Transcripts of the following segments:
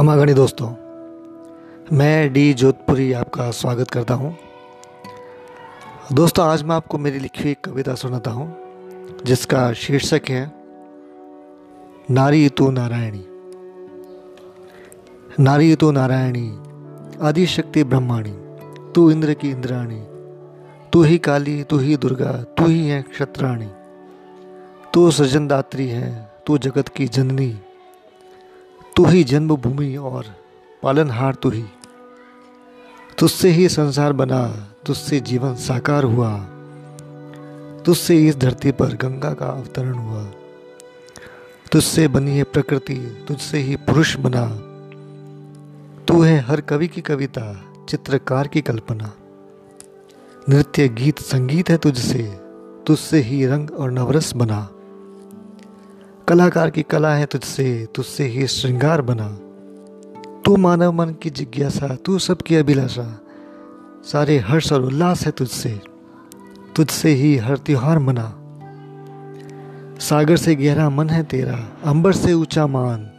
खमागणी दोस्तों, मैं डी जोधपुरी आपका स्वागत करता हूँ। दोस्तों, आज मैं आपको मेरी लिखी हुई कविता सुनाता हूँ, जिसका शीर्षक है, नारी तू नारायणी। नारी तू नारायणी आदि शक्ति ब्रह्माणी, तू इंद्र की इंद्राणी, तू ही काली, तू ही दुर्गा, तू ही है क्षत्राणी, तू सृजनदात्री है, तू जगत की जननी तू ही जन्मभूमि और पालनहार तू ही। तुझसे ही संसार बना, तुझसे जीवन साकार हुआ। तुझसे इस धरती पर गंगा का अवतरण हुआ। तुझसे बनी है प्रकृति, तुझसे ही पुरुष बना। तू है हर कवि की कविता, चित्रकार की कल्पना। नृत्य, गीत, संगीत है तुझसे तुझसे ही रंग और नवरस बना। कलाकार की कला है तुझसे तुझसे ही श्रृंगार बना। तू मानव मन की जिज्ञासा, तू सबकी अभिलाषा। सारे हर्ष और उल्लास है तुझसे तुझसे ही हर त्योहार मना। सागर से गहरा मन है तेरा, अंबर से ऊँचा मान।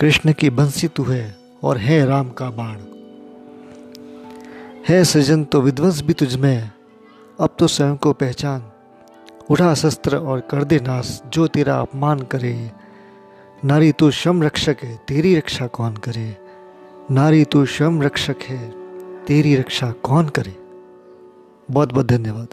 कृष्ण की बंसी तू है और है राम का बाण। है सृजन तो विध्वंस भी तुझ में अब तो स्वयं को पहचान। उठा शस्त्र और कर दे नाश, जो तेरा अपमान करे। नारी तू शम रक्षक है, तेरी रक्षा कौन करे? नारी तू शम रक्षक है, तेरी रक्षा कौन करे? बहुत बहुत धन्यवाद।